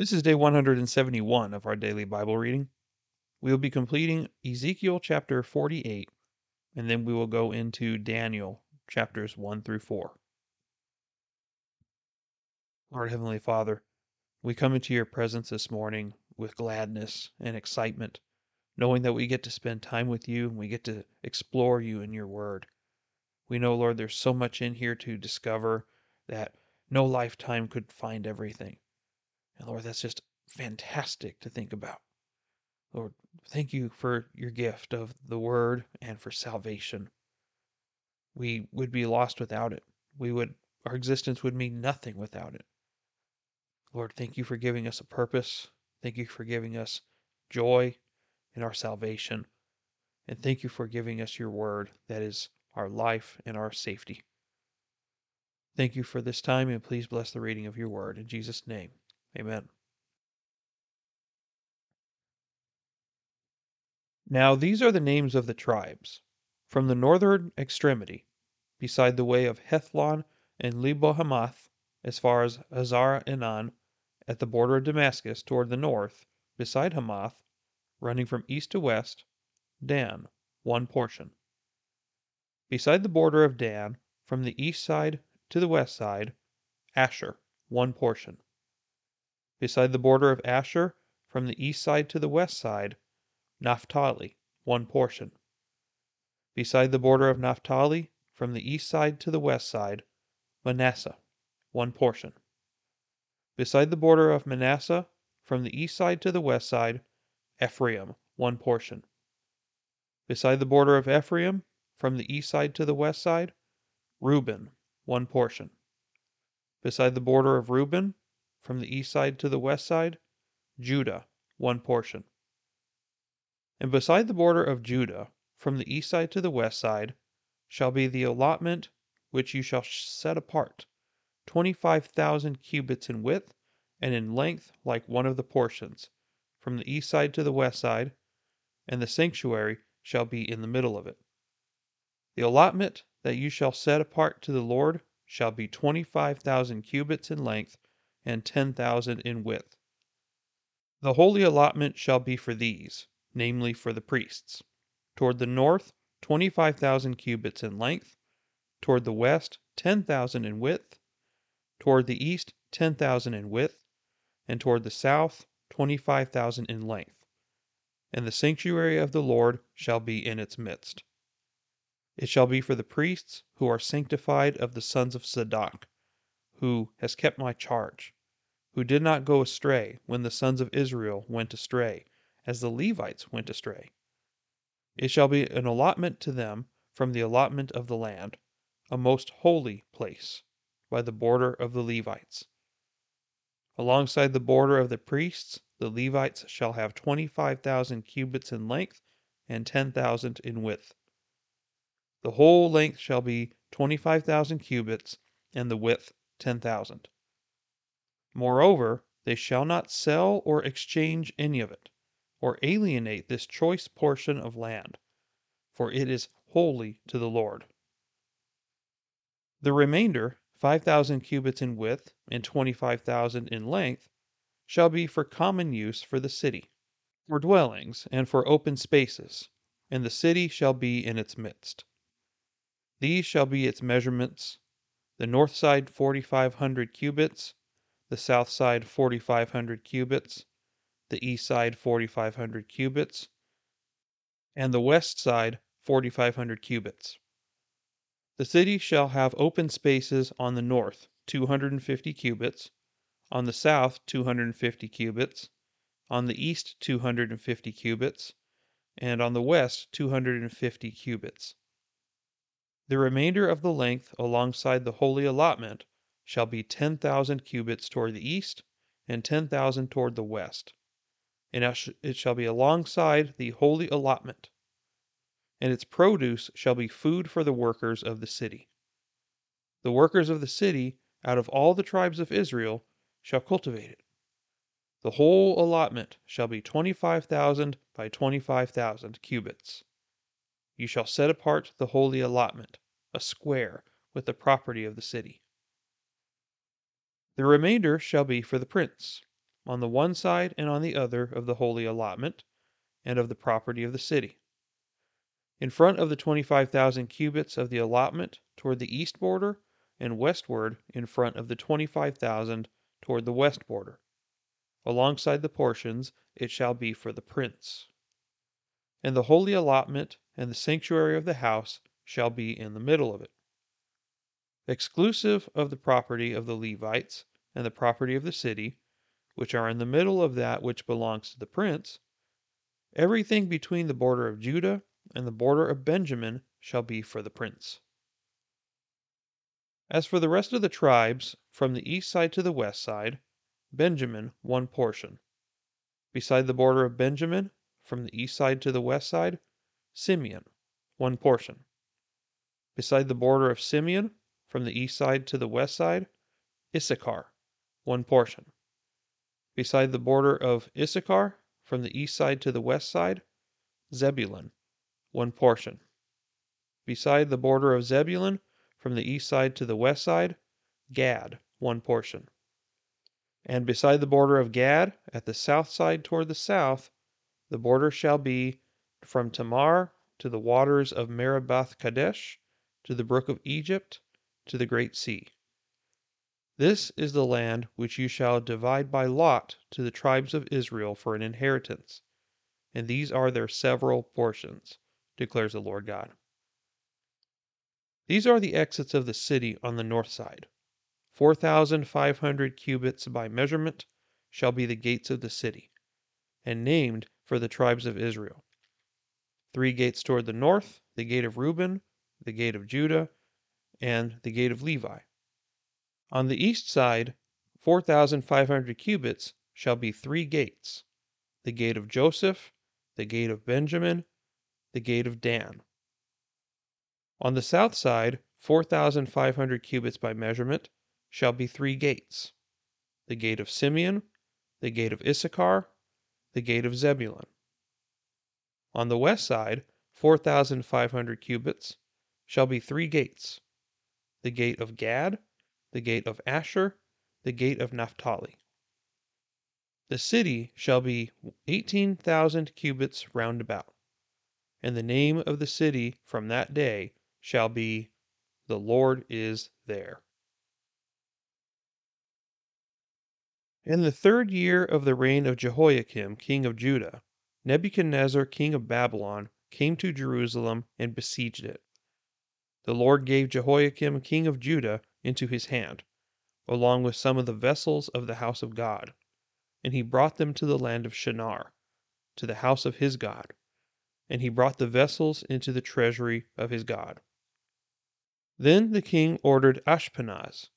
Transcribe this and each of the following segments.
This is day 171 of our daily Bible reading. We will be completing Ezekiel chapter 48, and then we will go into Daniel chapters 1 through 4. Lord Heavenly Father, we come into your presence this morning with gladness and excitement, knowing that we get to spend time with you and we get to explore you in your word. We know, Lord, there's so much in here to discover that no lifetime could find everything. And Lord, that's just fantastic to think about. Lord, thank you for your gift of the word and for salvation. We would be lost without it. We would our existence would mean nothing without it. Lord, thank you for giving us a purpose. Thank you for giving us joy in our salvation. And thank you for giving us your word that is our life and our safety. Thank you for this time, and please bless the reading of your word. In Jesus' name, amen. Now these are the names of the tribes. From the northern extremity, beside the way of Hethlon and Lebohamath, as far as Hazar Enan, at the border of Damascus toward the north, beside Hamath, running from east to west, Dan, one portion. Beside the border of Dan, from the east side to the west side, Asher, one portion. Beside the border of Asher, from the east side to the west side, Naphtali, one portion. Beside the border of Naphtali, from the east side to the west side, Manasseh, one portion. Beside the border of Manasseh, from the east side to the west side, Ephraim, one portion. Beside the border of Ephraim, from the east side to the west side, Reuben, one portion. Beside the border of Reuben, from the east side to the west side, Judah, one portion. And beside the border of Judah, from the east side to the west side, shall be the allotment which you shall set apart, twenty five thousand cubits in width, and in length like one of the portions, from the east side to the west side, and the sanctuary shall be in the middle of it. The allotment that you shall set apart to the Lord shall be twenty five thousand cubits in length and ten thousand in width. The holy allotment shall be for these, namely for the priests. Toward the north, twenty five thousand cubits in length, toward the west, ten thousand in width, toward the east, ten thousand in width, and toward the south, twenty five thousand in length. And the sanctuary of the Lord shall be in its midst. It shall be for the priests who are sanctified of the sons of Zadok, who has kept my charge, who did not go astray when the sons of Israel went astray, as the Levites went astray. It shall be an allotment to them from the allotment of the land, a most holy place, by the border of the Levites. Alongside the border of the priests, the Levites shall have twenty five thousand cubits in length and ten thousand in width. The whole length shall be twenty five thousand cubits, and the width ten thousand. Moreover, they shall not sell or exchange any of it, or alienate this choice portion of land, for it is holy to the Lord. The remainder, five thousand cubits in width and twenty five thousand in length, shall be for common use for the city, for dwellings, and for open spaces, and the city shall be in its midst. These shall be its measurements the north side 4,500 cubits, the south side 4,500 cubits, the east side 4,500 cubits, and the west side 4,500 cubits. The city shall have open spaces on the north 250 cubits, on the south 250 cubits, on the east 250 cubits, and on the west 250 cubits. The remainder of the length alongside the holy allotment shall be ten thousand cubits toward the east, and ten thousand toward the west. And it shall be alongside the holy allotment. And its produce shall be food for the workers of the city. The workers of the city, out of all the tribes of Israel, shall cultivate it. The whole allotment shall be twenty five thousand by twenty five thousand cubits. You shall set apart the holy allotment, a square, with the property of the city. The remainder shall be for the prince, on the one side and on the other of the holy allotment, and of the property of the city. In front of the 25,000 cubits of the allotment toward the east border, and westward in front of the 25,000 toward the west border. Alongside the portions, it shall be for the prince. And the holy allotment and the sanctuary of the house shall be in the middle of it. Exclusive of the property of the Levites and the property of the city, which are in the middle of that which belongs to the prince, everything between the border of Judah and the border of Benjamin shall be for the prince. As for the rest of the tribes, from the east side to the west side, Benjamin one portion. Beside the border of Benjamin, from the east side to the west side, Simeon one portion. Beside the border of Simeon, from the east side to the west side, Issachar one portion. Beside the border of Issachar, from the east side to the west side, Zebulun one portion. Beside the border of Zebulun, from the east side to the west side, Gad, one portion. And beside the border of Gad, at the south side toward the south, the border shall be from Tamar to the waters of Meribah Kadesh, to the brook of Egypt, to the great sea. This is the land which you shall divide by lot to the tribes of Israel for an inheritance, and these are their several portions, declares the Lord God. These are the exits of the city on the north side. 4,500 cubits by measurement shall be the gates of the city, and named for the tribes of Israel. Three gates toward the north the gate of Reuben, the gate of Judah, and the gate of Levi. On the east side, 4,500 cubits shall be three gates the gate of Joseph, the gate of Benjamin, the gate of Dan. On the south side, 4,500 cubits by measurement, shall be three gates the gate of Simeon, the gate of Issachar, the gate of Zebulun. On the west side, 4,500 cubits, shall be three gates the gate of Gad, the gate of Asher, the gate of Naphtali. The city shall be 18,000 cubits round about, and the name of the city from that day shall be, The Lord is there. In the third year of the reign of Jehoiakim, king of Judah, Nebuchadnezzar, king of Babylon, came to Jerusalem and besieged it. The Lord gave Jehoiakim, king of Judah, into his hand, along with some of the vessels of the house of God, and he brought them to the land of Shinar, to the house of his God, and he brought the vessels into the treasury of his God. Then the king ordered Ashpenaz,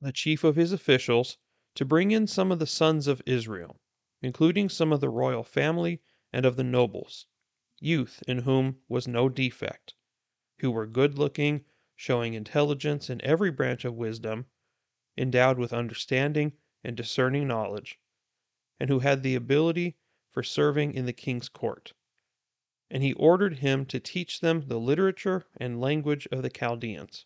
the chief of his officials, to bring in some of the sons of Israel, including some of the royal family and of the nobles, youth in whom was no defect, who were good looking, showing intelligence in every branch of wisdom, endowed with understanding and discerning knowledge, and who had the ability for serving in the king's court. And he ordered him to teach them the literature and language of the Chaldeans.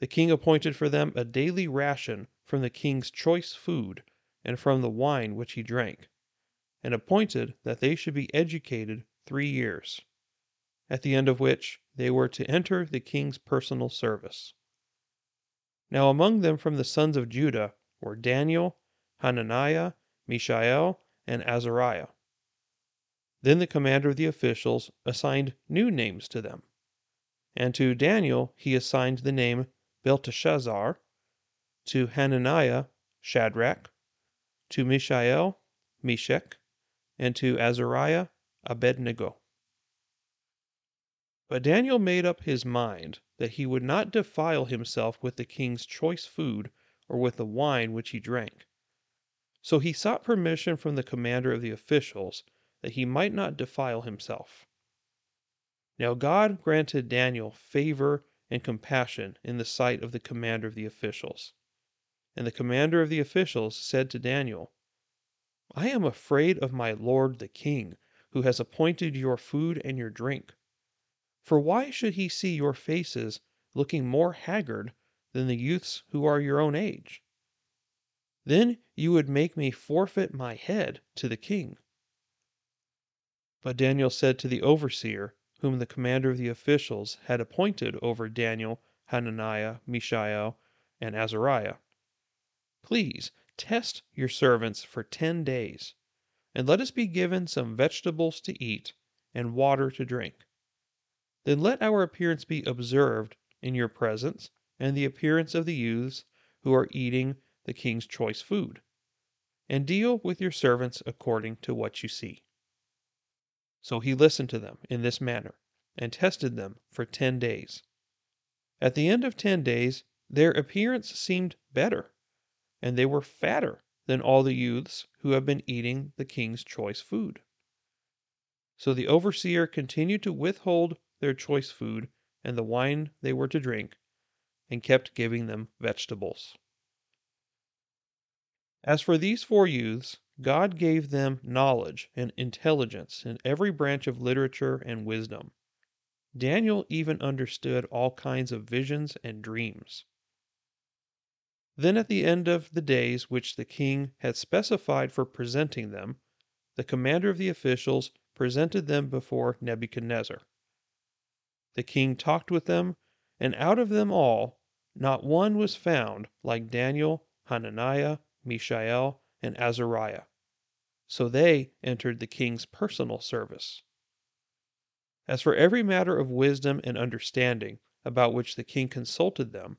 The king appointed for them a daily ration from the king's choice food and from the wine which he drank, and appointed that they should be educated three years, at the end of which they were to enter the king's personal service. Now among them from the sons of Judah were Daniel, Hananiah, Mishael, and Azariah. Then the commander of the officials assigned new names to them. And to Daniel he assigned the name Belteshazzar, to Hananiah, Shadrach, to Mishael, Meshach, and to Azariah, Abednego. But Daniel made up his mind that he would not defile himself with the king's choice food or with the wine which he drank. So he sought permission from the commander of the officials that he might not defile himself. Now God granted Daniel favor and compassion in the sight of the commander of the officials. And the commander of the officials said to Daniel, I am afraid of my lord the king, who has appointed your food and your drink. For why should he see your faces looking more haggard than the youths who are your own age? then you would make me forfeit my head to the king. But Daniel said to the overseer, whom the commander of the officials had appointed over Daniel, Hananiah, Mishael, and Azariah, Please test your servants for ten days, and let us be given some vegetables to eat and water to drink. Then let our appearance be observed in your presence and the appearance of the youths who are eating the king's choice food, and deal with your servants according to what you see. So he listened to them in this manner, and tested them for ten days. At the end of ten days, their appearance seemed better, and they were fatter than all the youths who have been eating the king's choice food. So the overseer continued to withhold their choice food and the wine they were to drink, and kept giving them vegetables. As for these four youths, God gave them knowledge and intelligence in every branch of literature and wisdom. Daniel even understood all kinds of visions and dreams. Then at the end of the days which the king had specified for presenting them, the commander of the officials presented them before Nebuchadnezzar. The king talked with them, and out of them all not one was found like Daniel, Hananiah, Mishael, and Azariah. So they entered the king's personal service. As for every matter of wisdom and understanding about which the king consulted them,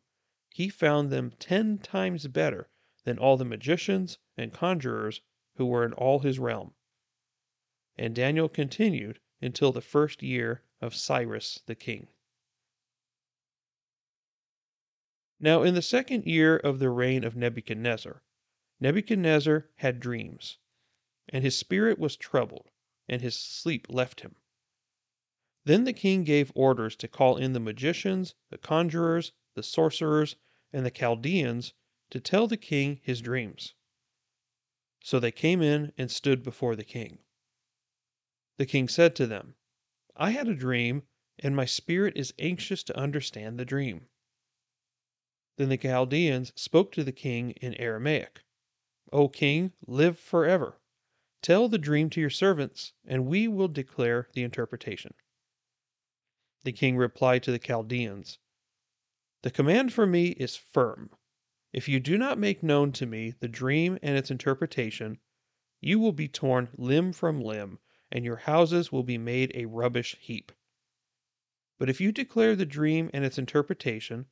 he found them ten times better than all the magicians and conjurers who were in all his realm. And Daniel continued until the first year of Cyrus the king. Now, in the second year of the reign of Nebuchadnezzar, Nebuchadnezzar had dreams, and his spirit was troubled, and his sleep left him. Then the king gave orders to call in the magicians, the conjurers, the sorcerers, and the Chaldeans to tell the king his dreams. So they came in and stood before the king. The king said to them, I had a dream, and my spirit is anxious to understand the dream. Then the Chaldeans spoke to the king in Aramaic O king, live forever. Tell the dream to your servants, and we will declare the interpretation. The king replied to the Chaldeans the command for me is firm. If you do not make known to me the dream and its interpretation, you will be torn limb from limb, and your houses will be made a rubbish heap. But if you declare the dream and its interpretation,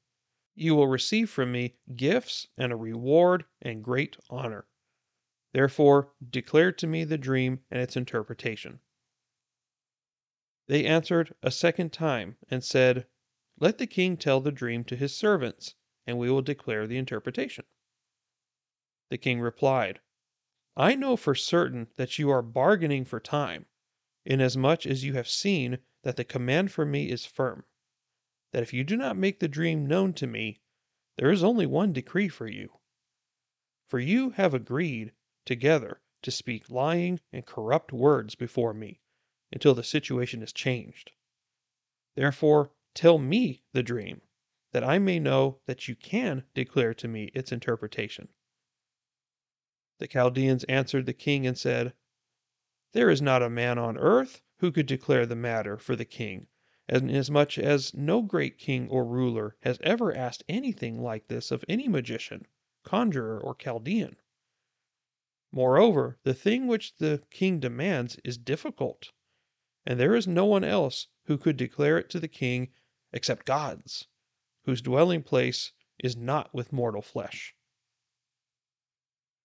you will receive from me gifts and a reward and great honor. Therefore, declare to me the dream and its interpretation. They answered a second time and said, let the king tell the dream to his servants, and we will declare the interpretation. The king replied, I know for certain that you are bargaining for time, inasmuch as you have seen that the command for me is firm, that if you do not make the dream known to me, there is only one decree for you. For you have agreed together to speak lying and corrupt words before me until the situation is changed. Therefore, Tell me the dream, that I may know that you can declare to me its interpretation. The Chaldeans answered the king and said, There is not a man on earth who could declare the matter for the king, inasmuch as no great king or ruler has ever asked anything like this of any magician, conjurer, or Chaldean. Moreover, the thing which the king demands is difficult, and there is no one else who could declare it to the king except gods, whose dwelling place is not with mortal flesh.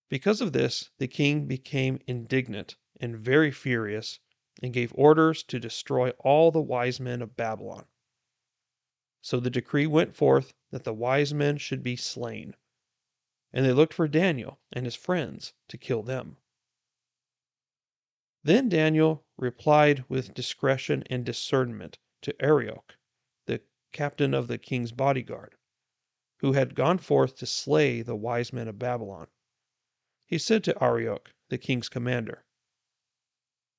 Because of this, the king became indignant and very furious, and gave orders to destroy all the wise men of Babylon. So the decree went forth that the wise men should be slain, and they looked for Daniel and his friends to kill them. Then Daniel replied with discretion and discernment to Arioch, the captain of the king's bodyguard, who had gone forth to slay the wise men of Babylon. He said to Arioch, the king's commander,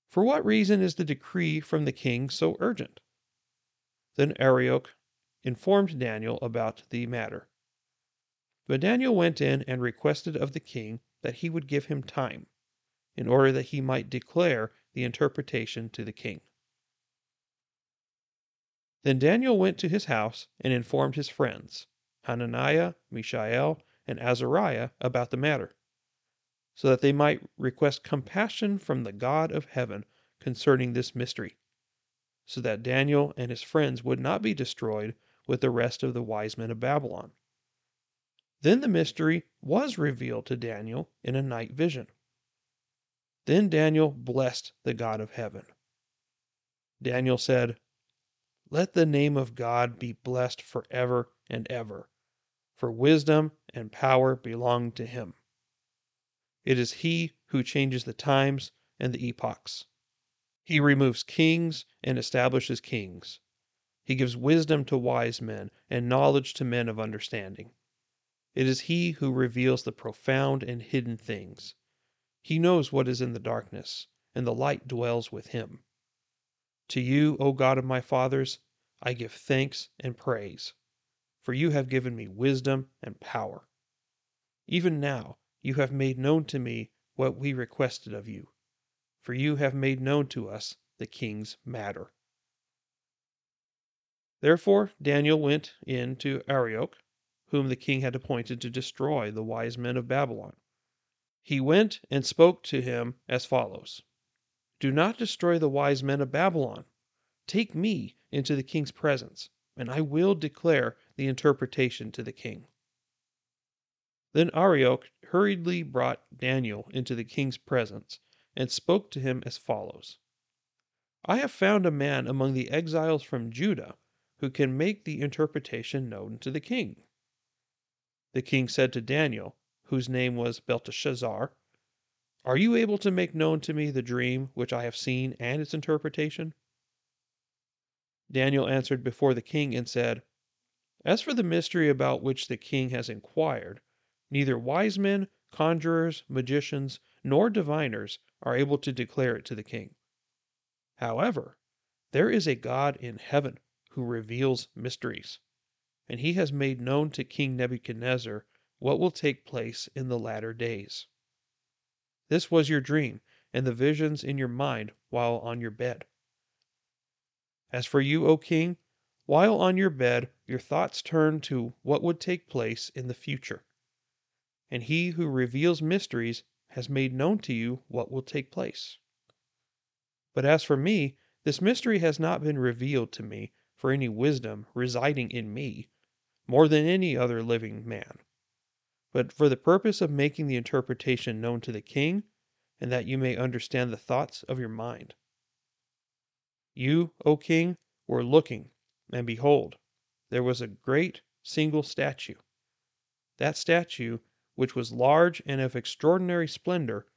For what reason is the decree from the king so urgent? Then Arioch informed Daniel about the matter. But Daniel went in and requested of the king that he would give him time, in order that he might declare the interpretation to the king. Then Daniel went to his house and informed his friends, Hananiah, Mishael, and Azariah, about the matter, so that they might request compassion from the God of heaven concerning this mystery, so that Daniel and his friends would not be destroyed with the rest of the wise men of Babylon. Then the mystery was revealed to Daniel in a night vision. Then Daniel blessed the God of heaven. Daniel said, Let the name of God be blessed forever and ever, for wisdom and power belong to him. It is he who changes the times and the epochs. He removes kings and establishes kings. He gives wisdom to wise men and knowledge to men of understanding. It is He who reveals the profound and hidden things. He knows what is in the darkness, and the light dwells with Him. To you, O God of my fathers, I give thanks and praise, for you have given me wisdom and power. Even now you have made known to me what we requested of you, for you have made known to us the king's matter. Therefore Daniel went in to Arioch, whom the king had appointed to destroy the wise men of Babylon. He went and spoke to him as follows Do not destroy the wise men of Babylon. Take me into the king's presence, and I will declare the interpretation to the king. Then Arioch hurriedly brought Daniel into the king's presence and spoke to him as follows I have found a man among the exiles from Judah who can make the interpretation known to the king. The king said to Daniel, whose name was Belteshazzar, Are you able to make known to me the dream which I have seen and its interpretation? Daniel answered before the king and said, As for the mystery about which the king has inquired, neither wise men, conjurers, magicians, nor diviners are able to declare it to the king. However, there is a God in heaven who reveals mysteries. And he has made known to King Nebuchadnezzar what will take place in the latter days. This was your dream and the visions in your mind while on your bed. As for you, O king, while on your bed, your thoughts turned to what would take place in the future. And he who reveals mysteries has made known to you what will take place. But as for me, this mystery has not been revealed to me for any wisdom residing in me, more than any other living man, but for the purpose of making the interpretation known to the king, and that you may understand the thoughts of your mind. You, O king, were looking, and behold, there was a great single statue. That statue, which was large and of extraordinary splendor,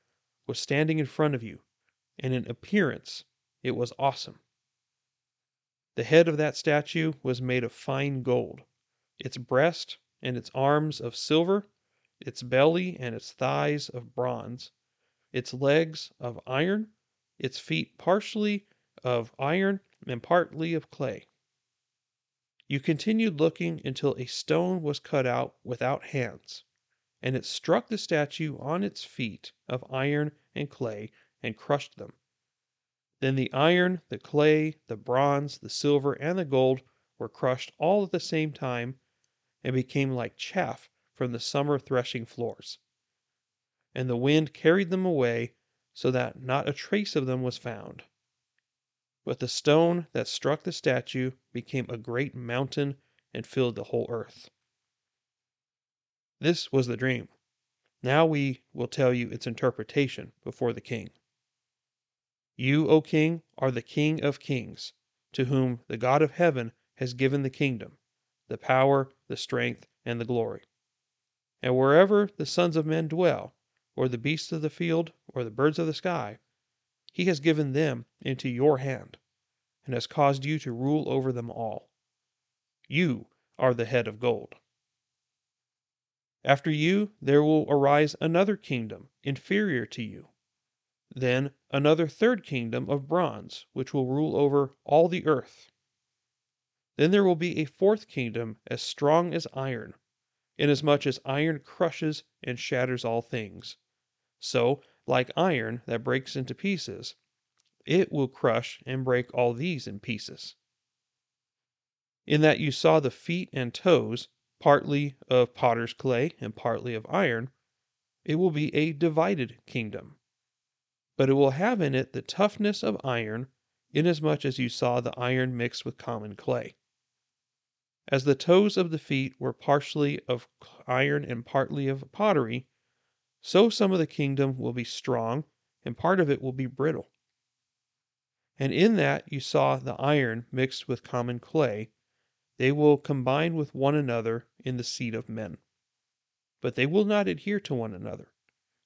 was standing in front of you, and in appearance it was awesome. The head of that statue was made of fine gold, its breast and its arms of silver, its belly and its thighs of bronze, its legs of iron, its feet partially of iron and partly of clay. You continued looking until a stone was cut out without hands, and it struck the statue on its feet of iron and clay and crushed them. Then the iron, the clay, the bronze, the silver, and the gold were crushed all at the same time and became like chaff from the summer threshing floors. And the wind carried them away so that not a trace of them was found. But the stone that struck the statue became a great mountain and filled the whole earth. This was the dream. Now we will tell you its interpretation before the king. You, O king, are the king of kings, to whom the God of heaven has given the kingdom, the power, the strength, and the glory. And wherever the sons of men dwell, or the beasts of the field, or the birds of the sky, he has given them into your hand, and has caused you to rule over them all. You are the head of gold. After you, there will arise another kingdom inferior to you then another third kingdom of bronze, which will rule over all the earth. Then there will be a fourth kingdom as strong as iron, inasmuch as iron crushes and shatters all things. So, like iron that breaks into pieces, it will crush and break all these in pieces. In that you saw the feet and toes, partly of potter's clay and partly of iron, it will be a divided kingdom. But it will have in it the toughness of iron, inasmuch as you saw the iron mixed with common clay. As the toes of the feet were partially of iron and partly of pottery, so some of the kingdom will be strong, and part of it will be brittle. And in that you saw the iron mixed with common clay, they will combine with one another in the seed of men. But they will not adhere to one another,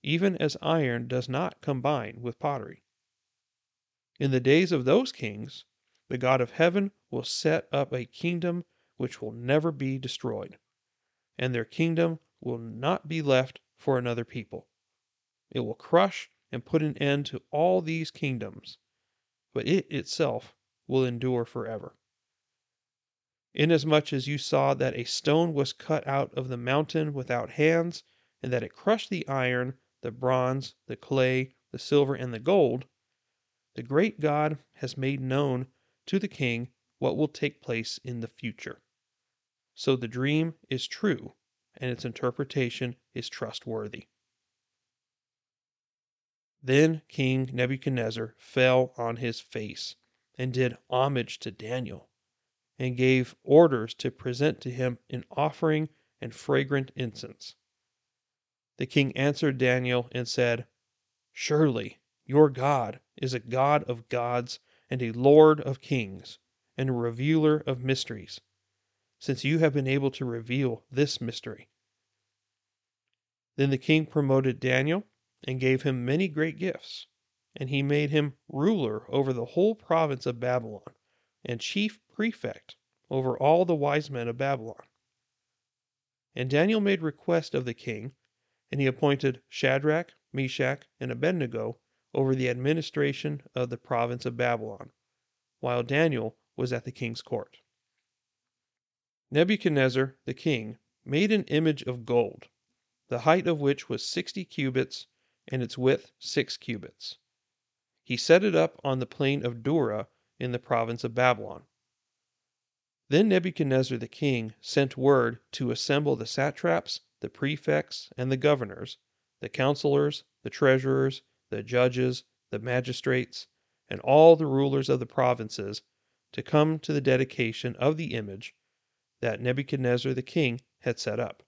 even as iron does not combine with pottery. In the days of those kings, the God of heaven will set up a kingdom which will never be destroyed, and their kingdom will not be left for another people. It will crush and put an end to all these kingdoms, but it itself will endure forever. Inasmuch as you saw that a stone was cut out of the mountain without hands, and that it crushed the iron, the bronze, the clay, the silver, and the gold, the great God has made known to the king what will take place in the future. So the dream is true, and its interpretation is trustworthy. Then King Nebuchadnezzar fell on his face and did homage to Daniel, and gave orders to present to him an offering and fragrant incense. The king answered Daniel and said, Surely your God is a God of gods and a Lord of kings and a revealer of mysteries since you have been able to reveal this mystery. Then the king promoted Daniel and gave him many great gifts, and he made him ruler over the whole province of Babylon and chief prefect over all the wise men of Babylon. And Daniel made request of the king, and he appointed Shadrach, Meshach, and Abednego over the administration of the province of Babylon, while Daniel was at the king's court. Nebuchadnezzar the king made an image of gold, the height of which was sixty cubits, and its width six cubits. He set it up on the plain of Dura in the province of Babylon. Then Nebuchadnezzar the king sent word to assemble the satraps, the prefects, and the governors, the counselors, the treasurers, the judges, the magistrates, and all the rulers of the provinces to come to the dedication of the image that Nebuchadnezzar the king had set up.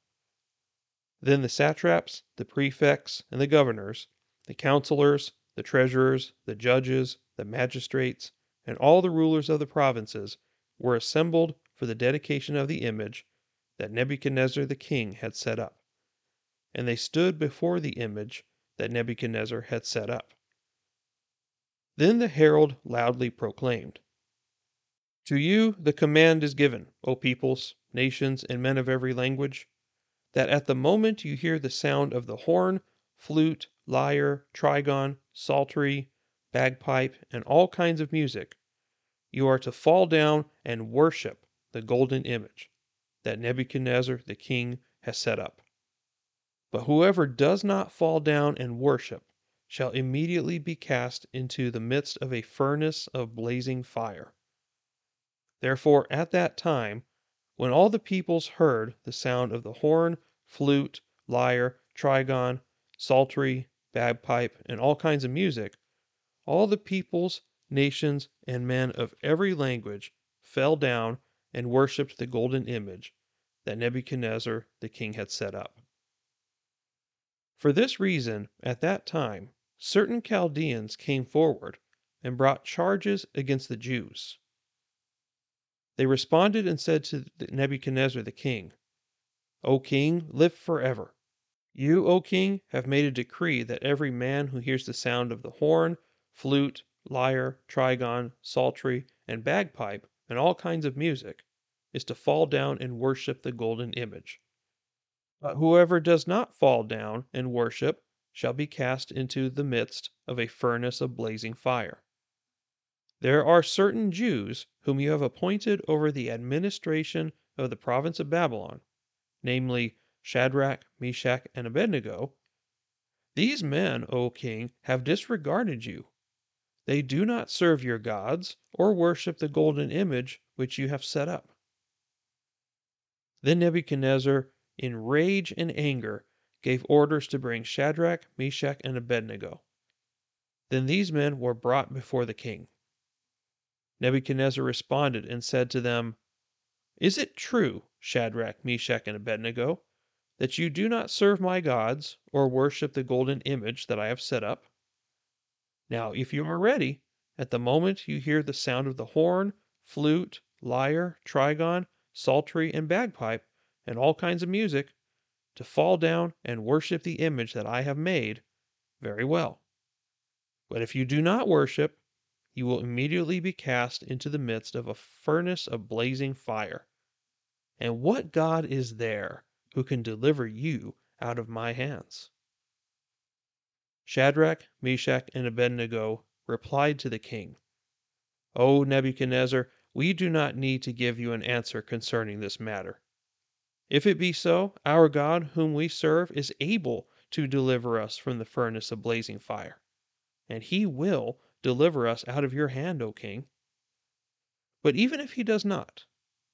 Then the satraps, the prefects, and the governors, the counselors, the treasurers, the judges, the magistrates, and all the rulers of the provinces were assembled for the dedication of the image that Nebuchadnezzar the king had set up. And they stood before the image that Nebuchadnezzar had set up. Then the herald loudly proclaimed, to you the command is given, O peoples, nations, and men of every language, that at the moment you hear the sound of the horn, flute, lyre, trigon, psaltery, bagpipe, and all kinds of music, you are to fall down and worship the golden image that Nebuchadnezzar the king has set up. But whoever does not fall down and worship shall immediately be cast into the midst of a furnace of blazing fire. Therefore, at that time, when all the peoples heard the sound of the horn, flute, lyre, trigon, psaltery, bagpipe, and all kinds of music, all the peoples, nations, and men of every language fell down and worshipped the golden image that Nebuchadnezzar the king had set up. For this reason, at that time, certain Chaldeans came forward and brought charges against the Jews. They responded and said to Nebuchadnezzar the king, O king, live forever. You, O king, have made a decree that every man who hears the sound of the horn, flute, lyre, trigon, psaltery, and bagpipe, and all kinds of music, is to fall down and worship the golden image. But whoever does not fall down and worship shall be cast into the midst of a furnace of blazing fire. There are certain Jews whom you have appointed over the administration of the province of Babylon, namely Shadrach, Meshach, and Abednego, These men, O king, have disregarded you. They do not serve your gods or worship the golden image which you have set up. Then Nebuchadnezzar, in rage and anger, gave orders to bring Shadrach, Meshach, and Abednego. Then these men were brought before the king. Nebuchadnezzar responded and said to them, Is it true, Shadrach, Meshach, and Abednego, that you do not serve my gods or worship the golden image that I have set up? Now, if you are ready, at the moment you hear the sound of the horn, flute, lyre, trigon, psaltery, and bagpipe, and all kinds of music, to fall down and worship the image that I have made, very well. But if you do not worship, you will immediately be cast into the midst of a furnace of blazing fire. And what God is there who can deliver you out of my hands? Shadrach, Meshach, and Abednego replied to the king, O Nebuchadnezzar, we do not need to give you an answer concerning this matter. If it be so, our God, whom we serve, is able to deliver us from the furnace of blazing fire, and he will deliver us out of your hand, O king. But even if he does not,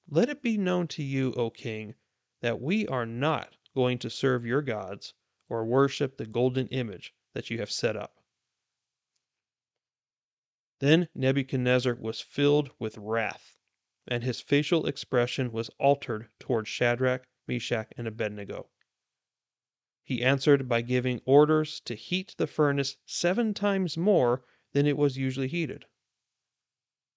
let it be known to you, O king, that we are not going to serve your gods or worship the golden image that you have set up. Then Nebuchadnezzar was filled with wrath, and his facial expression was altered toward Shadrach, Meshach, and Abednego. He answered by giving orders to heat the furnace seven times more than it was usually heated.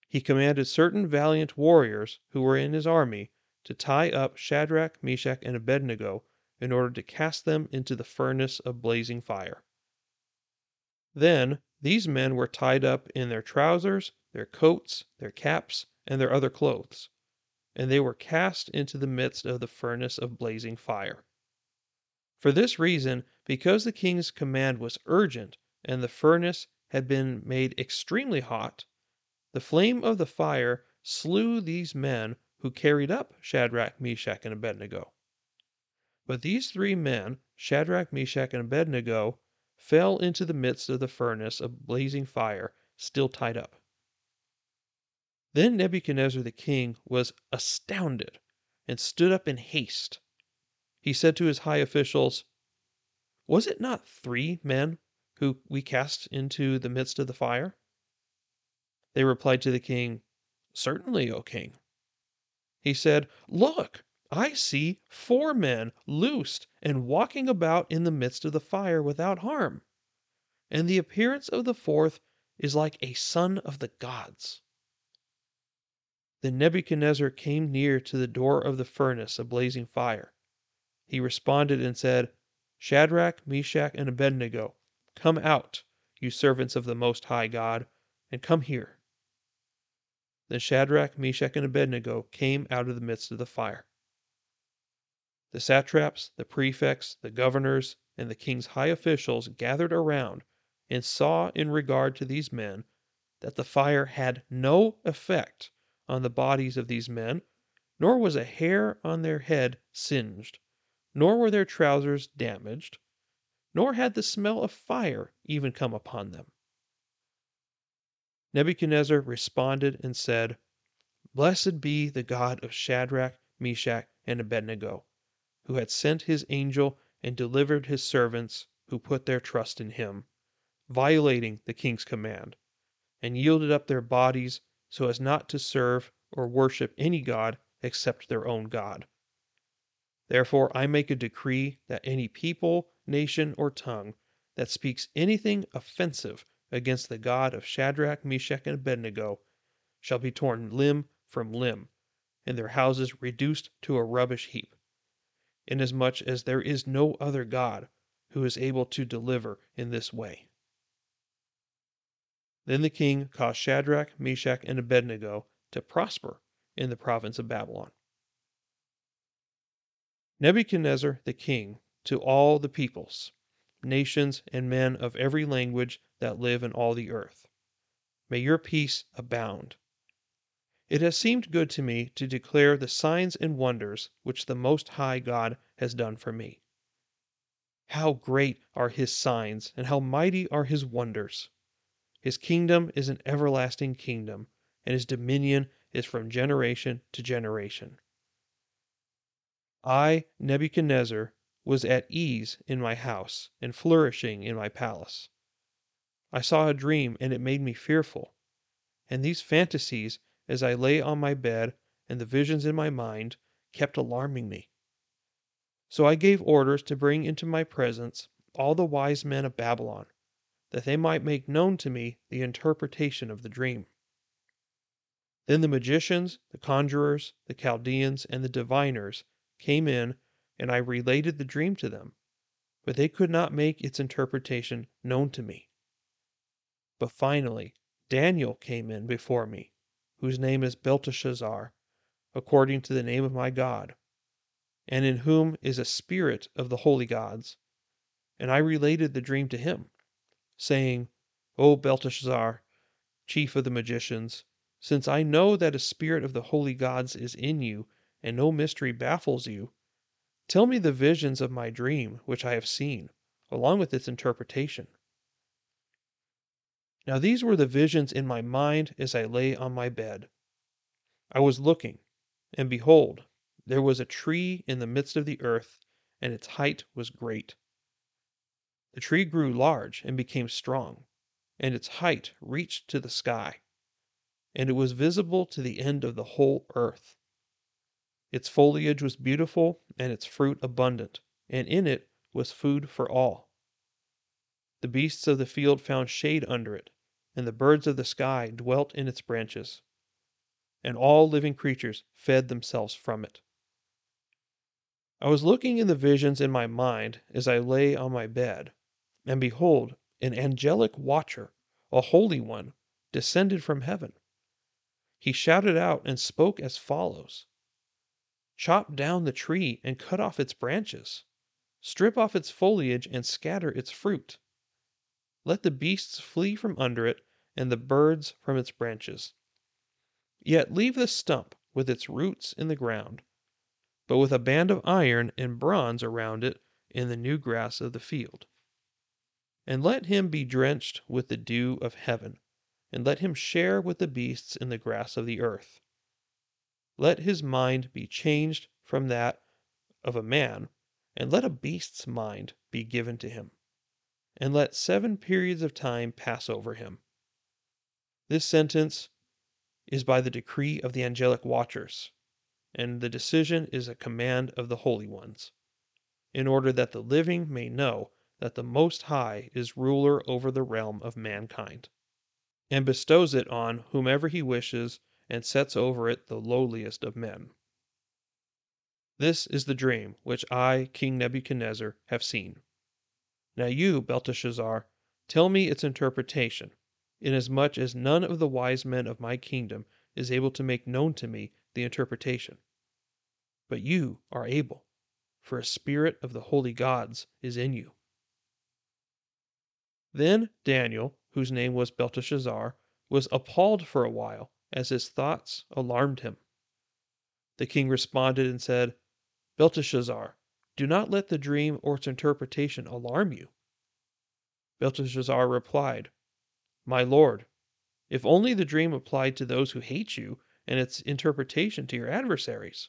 He commanded certain valiant warriors who were in his army to tie up Shadrach, Meshach, and Abednego in order to cast them into the furnace of blazing fire. Then these men were tied up in their trousers, their coats, their caps, and their other clothes, and they were cast into the midst of the furnace of blazing fire. For this reason, because the king's command was urgent and the furnace had been made extremely hot, the flame of the fire slew these men who carried up Shadrach, Meshach, and Abednego. But these three men, Shadrach, Meshach, and Abednego, fell into the midst of the furnace of blazing fire, still tied up. Then Nebuchadnezzar the king was astounded and stood up in haste. He said to his high officials, Was it not three men who we cast into the midst of the fire? They replied to the king, Certainly, O king. He said, Look, I see four men loosed and walking about in the midst of the fire without harm, and the appearance of the fourth is like a son of the gods. Then Nebuchadnezzar came near to the door of the furnace of blazing fire. He responded and said, Shadrach, Meshach, and Abednego, come out, you servants of the Most High God, and come here. Then Shadrach, Meshach, and Abednego came out of the midst of the fire. The satraps, the prefects, the governors, and the king's high officials gathered around and saw in regard to these men that the fire had no effect on the bodies of these men, nor was a hair on their head singed, nor were their trousers damaged, nor had the smell of fire even come upon them. Nebuchadnezzar responded and said, Blessed be the God of Shadrach, Meshach, and Abednego who had sent his angel and delivered his servants who put their trust in him, violating the king's command, and yielded up their bodies so as not to serve or worship any god except their own God. Therefore I make a decree that any people, nation, or tongue that speaks anything offensive against the God of Shadrach, Meshach, and Abednego shall be torn limb from limb, and their houses reduced to a rubbish heap inasmuch as there is no other God who is able to deliver in this way. Then the king caused Shadrach, Meshach, and Abednego to prosper in the province of Babylon. Nebuchadnezzar the king to all the peoples, nations, and men of every language that live in all the earth. May your peace abound. It has seemed good to me to declare the signs and wonders which the Most High God has done for me. How great are his signs, and how mighty are his wonders! His kingdom is an everlasting kingdom, and his dominion is from generation to generation. I, Nebuchadnezzar, was at ease in my house, and flourishing in my palace. I saw a dream, and it made me fearful. And these fantasies, as I lay on my bed, and the visions in my mind, kept alarming me. So I gave orders to bring into my presence all the wise men of Babylon, that they might make known to me the interpretation of the dream. Then the magicians, the conjurers, the Chaldeans, and the diviners came in, and I related the dream to them, but they could not make its interpretation known to me. But finally, Daniel came in before me, whose name is Belteshazzar, according to the name of my God, and in whom is a spirit of the holy gods. And I related the dream to him, saying, O Belteshazzar, chief of the magicians, since I know that a spirit of the holy gods is in you, and no mystery baffles you, tell me the visions of my dream which I have seen, along with its interpretation. Now these were the visions in my mind as I lay on my bed. I was looking, and behold, there was a tree in the midst of the earth, and its height was great. The tree grew large and became strong, and its height reached to the sky, and it was visible to the end of the whole earth. Its foliage was beautiful, and its fruit abundant, and in it was food for all. The beasts of the field found shade under it, and the birds of the sky dwelt in its branches, and all living creatures fed themselves from it. I was looking in the visions in my mind as I lay on my bed, and behold, an angelic watcher, a holy one, descended from heaven. He shouted out and spoke as follows Chop down the tree and cut off its branches, strip off its foliage and scatter its fruit. Let the beasts flee from under it and the birds from its branches. Yet leave the stump with its roots in the ground, but with a band of iron and bronze around it in the new grass of the field. And let him be drenched with the dew of heaven, and let him share with the beasts in the grass of the earth. Let his mind be changed from that of a man, and let a beast's mind be given to him, and let seven periods of time pass over him. This sentence is by the decree of the angelic watchers, and the decision is a command of the holy ones, in order that the living may know that the Most High is ruler over the realm of mankind, and bestows it on whomever he wishes, and sets over it the lowliest of men. This is the dream which I, King Nebuchadnezzar, have seen. Now you, Belteshazzar, tell me its interpretation inasmuch as none of the wise men of my kingdom is able to make known to me the interpretation. But you are able, for a spirit of the holy gods is in you. Then Daniel, whose name was Belteshazzar, was appalled for a while, as his thoughts alarmed him. The king responded and said, Belteshazzar, do not let the dream or its interpretation alarm you. Belteshazzar replied, my lord, if only the dream applied to those who hate you, and its interpretation to your adversaries.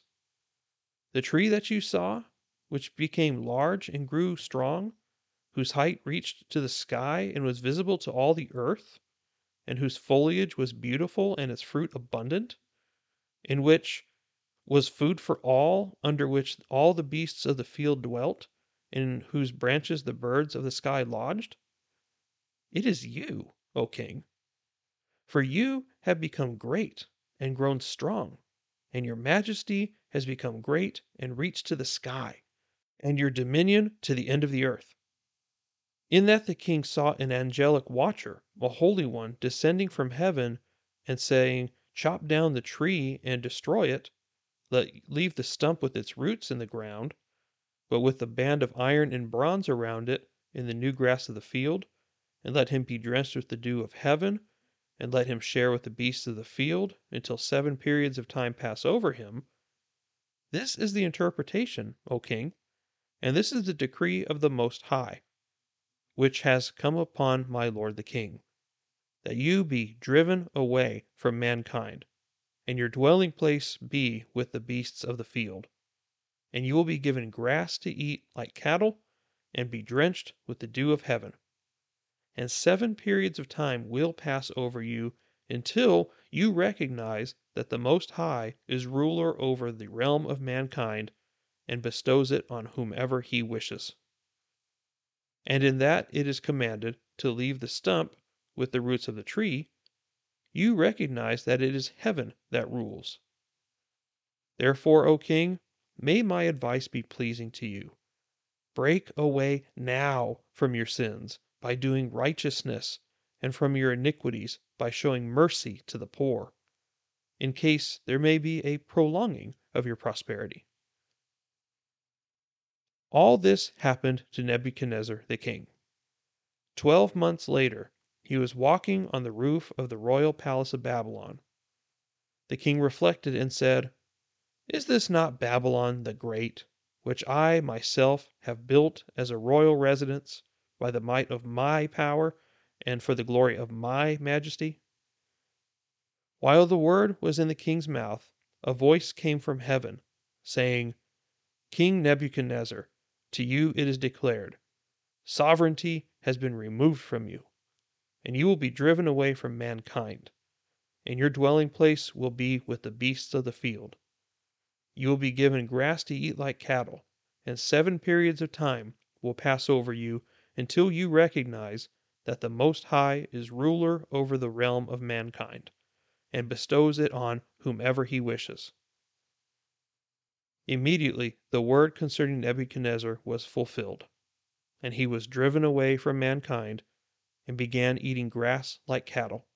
The tree that you saw, which became large and grew strong, whose height reached to the sky and was visible to all the earth, and whose foliage was beautiful and its fruit abundant, in which was food for all, under which all the beasts of the field dwelt, in whose branches the birds of the sky lodged? It is you O king. For you have become great and grown strong, and your majesty has become great and reached to the sky, and your dominion to the end of the earth. In that the king saw an angelic watcher, a holy one, descending from heaven and saying, Chop down the tree and destroy it, let leave the stump with its roots in the ground, but with a band of iron and bronze around it in the new grass of the field and let him be drenched with the dew of heaven, and let him share with the beasts of the field until seven periods of time pass over him. This is the interpretation, O king, And this is the decree of the Most High, which has come upon my lord the king, that you be driven away from mankind, and your dwelling place be with the beasts of the field. And you will be given grass to eat like cattle, and be drenched with the dew of heaven. And seven periods of time will pass over you until you recognize that the Most High is ruler over the realm of mankind and bestows it on whomever he wishes. And in that it is commanded to leave the stump with the roots of the tree, you recognize that it is heaven that rules. Therefore, O king, may my advice be pleasing to you. Break away now from your sins by doing righteousness, and from your iniquities by showing mercy to the poor, in case there may be a prolonging of your prosperity. All this happened to Nebuchadnezzar the king. Twelve months later, he was walking on the roof of the royal palace of Babylon. The king reflected and said, Is this not Babylon the Great, which I myself have built as a royal residence by the might of my power and for the glory of my majesty? While the word was in the king's mouth, a voice came from heaven, saying, King Nebuchadnezzar, to you it is declared, Sovereignty has been removed from you and you will be driven away from mankind, and your dwelling place will be with the beasts of the field. You will be given grass to eat like cattle, and seven periods of time will pass over you until you recognize that the Most High is ruler over the realm of mankind, and bestows it on whomever he wishes. Immediately the word concerning Nebuchadnezzar was fulfilled, and he was driven away from mankind and began eating grass like cattle,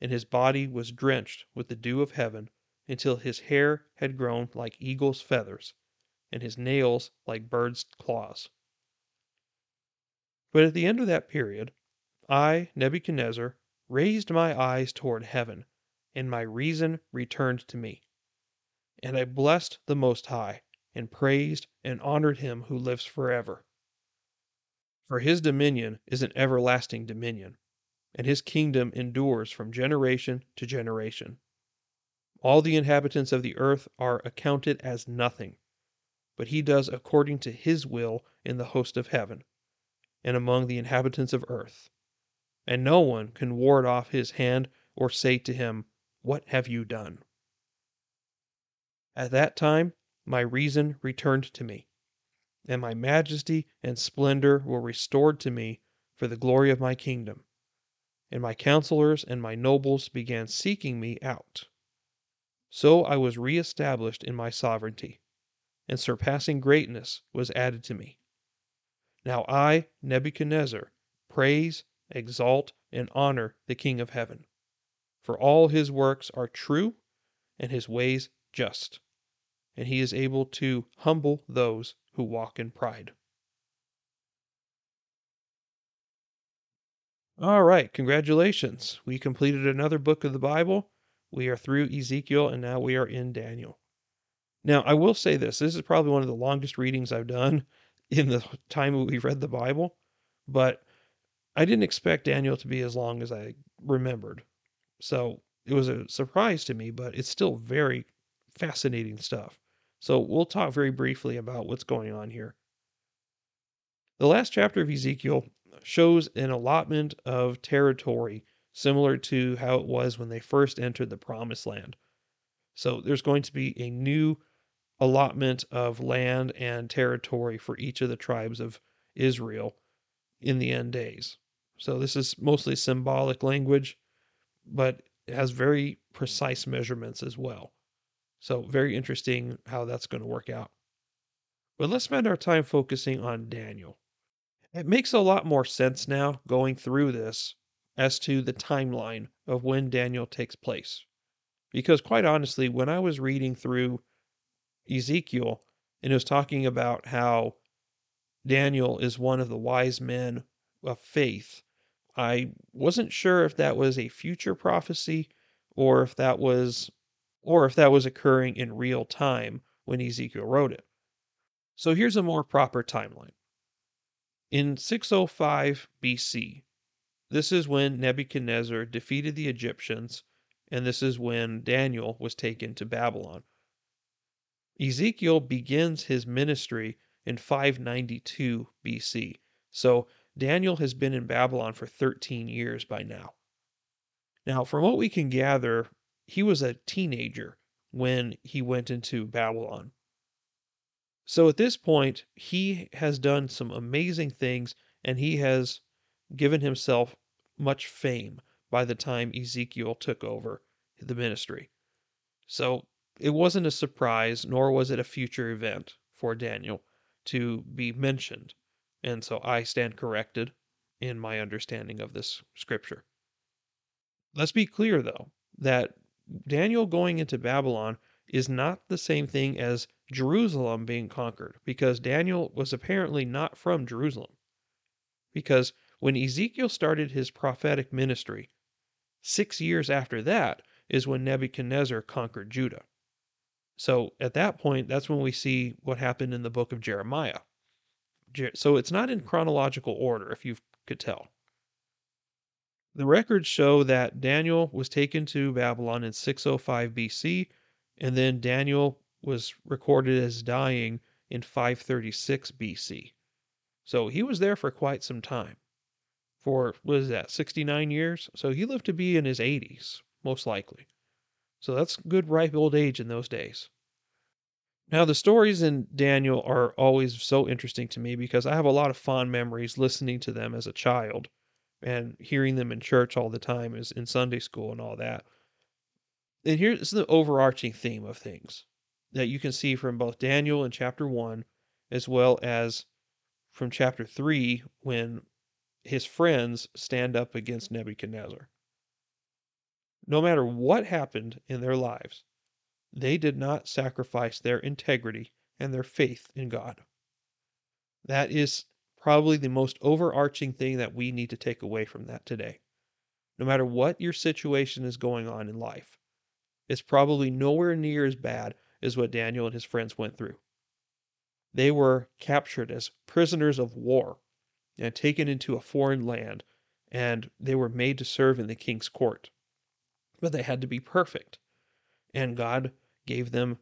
and his body was drenched with the dew of heaven until his hair had grown like eagle's feathers, and his nails like birds' claws. But at the end of that period, I, Nebuchadnezzar, raised my eyes toward heaven, and my reason returned to me. And I blessed the Most High, and praised and honored him who lives forever. For his dominion is an everlasting dominion, and his kingdom endures from generation to generation. All the inhabitants of the earth are accounted as nothing, but he does according to his will in the host of heaven, and among the inhabitants of earth. And no one can ward off his hand or say to him, What have you done? At that time my reason returned to me and my majesty and splendor were restored to me for the glory of my kingdom. And my counselors and my nobles began seeking me out. So I was re-established in my sovereignty, and surpassing greatness was added to me. Now I, Nebuchadnezzar, praise, exalt, and honor the King of heaven, for all his works are true and his ways just, and he is able to humble those who walk in pride. All right, congratulations. We completed another book of the Bible. We are through Ezekiel and now we are in Daniel. Now, I will say this this is probably one of the longest readings I've done in the time we've read the Bible, but I didn't expect Daniel to be as long as I remembered. So it was a surprise to me, but it's still very fascinating stuff. So we'll talk very briefly about what's going on here. The last chapter of Ezekiel shows an allotment of territory similar to how it was when they first entered the promised land. So there's going to be a new allotment of land and territory for each of the tribes of Israel in the end days. So this is mostly symbolic language, but it has very precise measurements as well. So, very interesting how that's going to work out. But let's spend our time focusing on Daniel. It makes a lot more sense now going through this as to the timeline of when Daniel takes place. Because, quite honestly, when I was reading through Ezekiel and it was talking about how Daniel is one of the wise men of faith, I wasn't sure if that was a future prophecy or if that was or if that was occurring in real time when Ezekiel wrote it. So here's a more proper timeline. In 605 BC, this is when Nebuchadnezzar defeated the Egyptians, and this is when Daniel was taken to Babylon. Ezekiel begins his ministry in 592 BC. So Daniel has been in Babylon for 13 years by now. Now, from what we can gather, he was a teenager when he went into Babylon. So at this point, he has done some amazing things and he has given himself much fame by the time Ezekiel took over the ministry. So it wasn't a surprise, nor was it a future event for Daniel to be mentioned. And so I stand corrected in my understanding of this scripture. Let's be clear, though, that Daniel going into Babylon is not the same thing as Jerusalem being conquered, because Daniel was apparently not from Jerusalem. Because when Ezekiel started his prophetic ministry, six years after that is when Nebuchadnezzar conquered Judah. So at that point, that's when we see what happened in the book of Jeremiah. So it's not in chronological order, if you could tell. The records show that Daniel was taken to Babylon in 605 BC, and then Daniel was recorded as dying in 536 BC. So he was there for quite some time. For, what is that, 69 years? So he lived to be in his 80s, most likely. So that's good ripe old age in those days. Now, the stories in Daniel are always so interesting to me because I have a lot of fond memories listening to them as a child and hearing them in church all the time is in Sunday school and all that. And here's the overarching theme of things that you can see from both Daniel in chapter 1 as well as from chapter 3 when his friends stand up against Nebuchadnezzar. No matter what happened in their lives, they did not sacrifice their integrity and their faith in God. That is probably the most overarching thing that we need to take away from that today. No matter what your situation is going on in life, it's probably nowhere near as bad as what Daniel and his friends went through. They were captured as prisoners of war and taken into a foreign land, and they were made to serve in the king's court. But they had to be perfect, and God gave them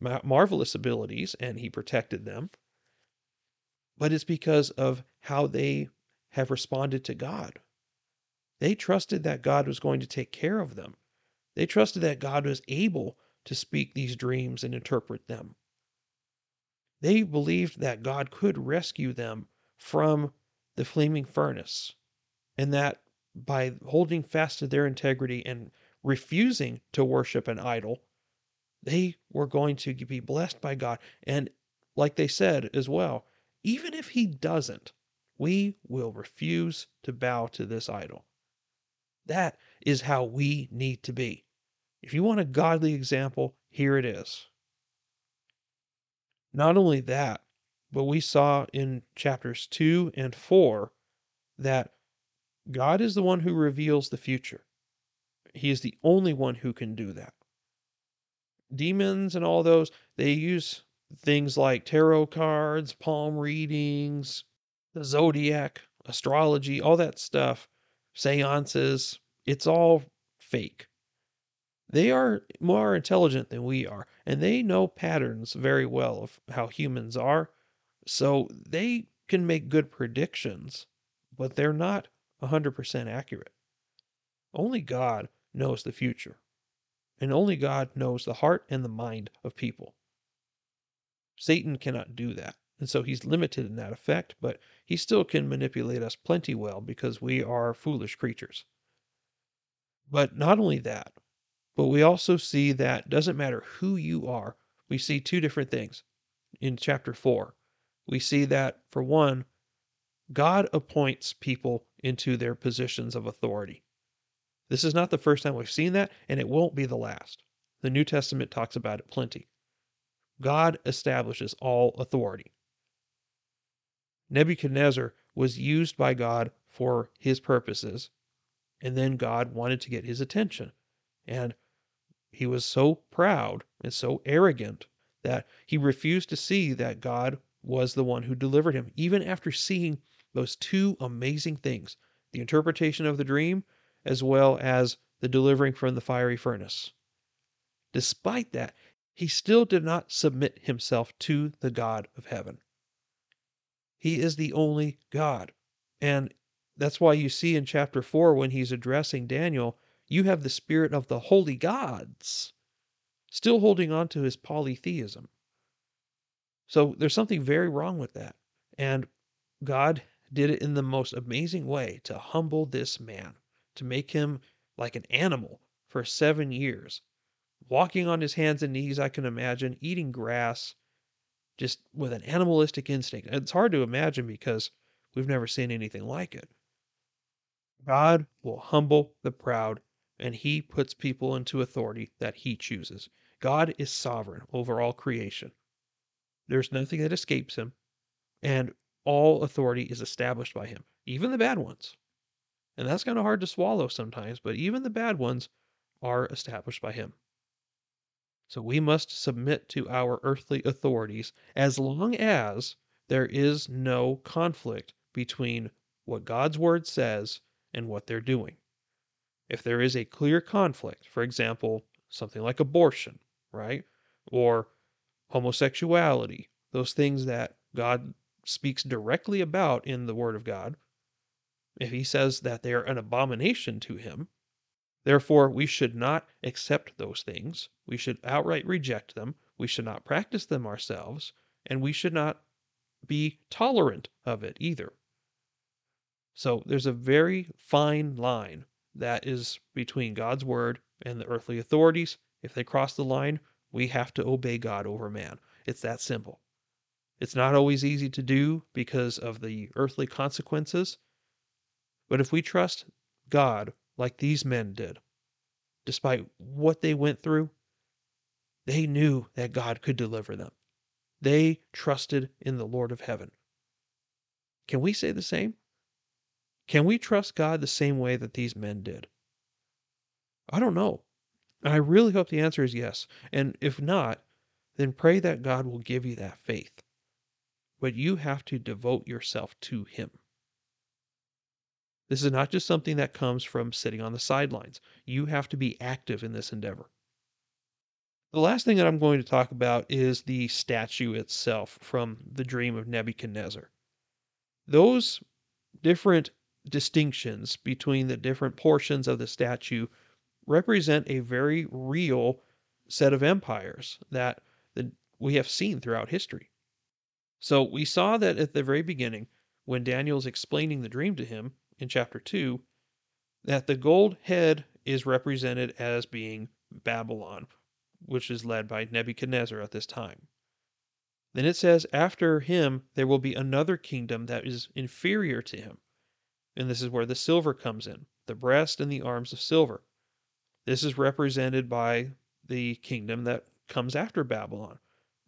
marvelous abilities, and He protected them but it's because of how they have responded to God. They trusted that God was going to take care of them. They trusted that God was able to speak these dreams and interpret them. They believed that God could rescue them from the flaming furnace, and that by holding fast to their integrity and refusing to worship an idol, they were going to be blessed by God. And like they said as well, even if he doesn't, we will refuse to bow to this idol. That is how we need to be. If you want a godly example, here it is. Not only that, but we saw in chapters 2 and 4 that God is the one who reveals the future. He is the only one who can do that. Demons and all those, they use things like tarot cards, palm readings, the zodiac, astrology, all that stuff, seances, it's all fake. They are more intelligent than we are, and they know patterns very well of how humans are. So they can make good predictions, but they're not 100% accurate. Only God knows the future, and only God knows the heart and the mind of people. Satan cannot do that. And so he's limited in that effect, but he still can manipulate us plenty well because we are foolish creatures. But not only that, but we also see that doesn't matter who you are. We see two different things in chapter 4. We see that, for one, God appoints people into their positions of authority. This is not the first time we've seen that, and it won't be the last. The New Testament talks about it plenty. God establishes all authority. Nebuchadnezzar was used by God for his purposes, and then God wanted to get his attention. And he was so proud and so arrogant that he refused to see that God was the one who delivered him, even after seeing those two amazing things the interpretation of the dream, as well as the delivering from the fiery furnace. Despite that, he still did not submit himself to the God of heaven. He is the only God. And that's why you see in chapter 4, when he's addressing Daniel, you have the spirit of the holy gods still holding on to his polytheism. So there's something very wrong with that. And God did it in the most amazing way to humble this man, to make him like an animal for seven years, walking on his hands and knees, I can imagine, eating grass, just with an animalistic instinct. It's hard to imagine because we've never seen anything like it. God will humble the proud, and he puts people into authority that he chooses. God is sovereign over all creation. There's nothing that escapes him, and all authority is established by him, even the bad ones. And that's kind of hard to swallow sometimes, but even the bad ones are established by him. So we must submit to our earthly authorities as long as there is no conflict between what God's word says and what they're doing. If there is a clear conflict, for example, something like abortion, right? Or homosexuality, those things that God speaks directly about in the Word of God, if he says that they are an abomination to him, therefore we should not accept those things. We should outright reject them. We should not practice them ourselves, and we should not be tolerant of it either. So there's a very fine line that is between God's word and the earthly authorities. If they cross the line, we have to obey God over man. It's that simple. It's not always easy to do because of the earthly consequences. But if we trust God like these men did, despite what they went through, they knew that God could deliver them. They trusted in the Lord of heaven. Can we say the same? Can we trust God the same way that these men did? I don't know. I really hope the answer is yes. And if not, then pray that God will give you that faith but you have to devote yourself to Him. This is not just something that comes from sitting on the sidelines. You have to be active in this endeavor. The last thing that I'm going to talk about is the statue itself from the dream of Nebuchadnezzar. Those different distinctions between the different portions of the statue represent a very real set of empires that we have seen throughout history. So we saw that at the very beginning, when Daniel's explaining the dream to him in chapter 2, that the gold head is represented as being Babylon, which is led by Nebuchadnezzar at this time. Then it says, after him, there will be another kingdom that is inferior to him. And this is where the silver comes in the breast and the arms of silver. This is represented by the kingdom that comes after Babylon.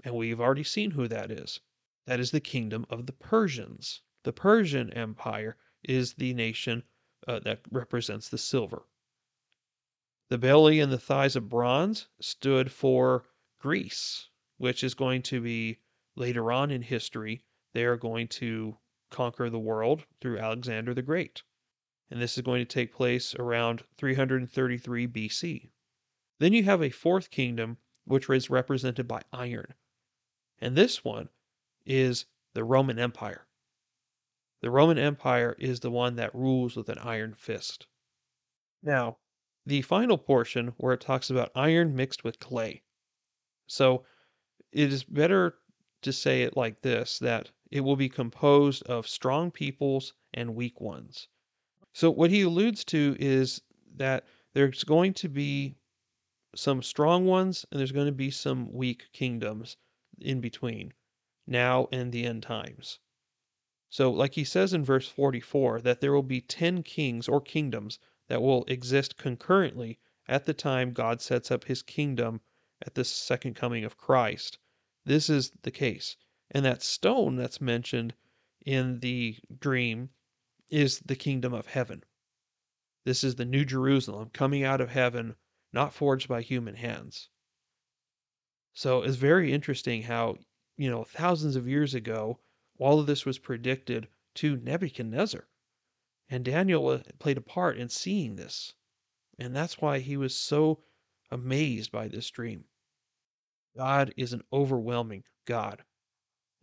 And we've already seen who that is. That is the kingdom of the Persians. The Persian Empire is the nation uh, that represents the silver. The belly and the thighs of bronze stood for Greece, which is going to be later on in history. They are going to conquer the world through Alexander the Great. And this is going to take place around 333 BC. Then you have a fourth kingdom, which is represented by iron. And this one is the Roman Empire. The Roman Empire is the one that rules with an iron fist. Now, the final portion where it talks about iron mixed with clay. So it is better to say it like this that it will be composed of strong peoples and weak ones. So what he alludes to is that there's going to be some strong ones and there's going to be some weak kingdoms in between now and the end times. So, like he says in verse 44, that there will be 10 kings or kingdoms that will exist concurrently at the time God sets up his kingdom at the second coming of Christ. This is the case. And that stone that's mentioned in the dream is the kingdom of heaven. This is the New Jerusalem coming out of heaven, not forged by human hands. So it's very interesting how, you know, thousands of years ago, all of this was predicted to Nebuchadnezzar. And Daniel uh, played a part in seeing this. And that's why he was so amazed by this dream. God is an overwhelming God.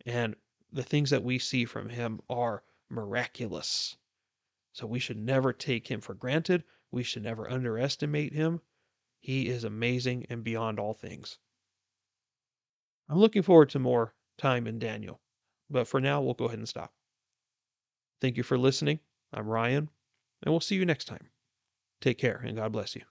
And the things that we see from him are miraculous. So we should never take him for granted. We should never underestimate him. He is amazing and beyond all things. I'm looking forward to more time in Daniel, but for now, we'll go ahead and stop. Thank you for listening. I'm Ryan, and we'll see you next time. Take care, and God bless you.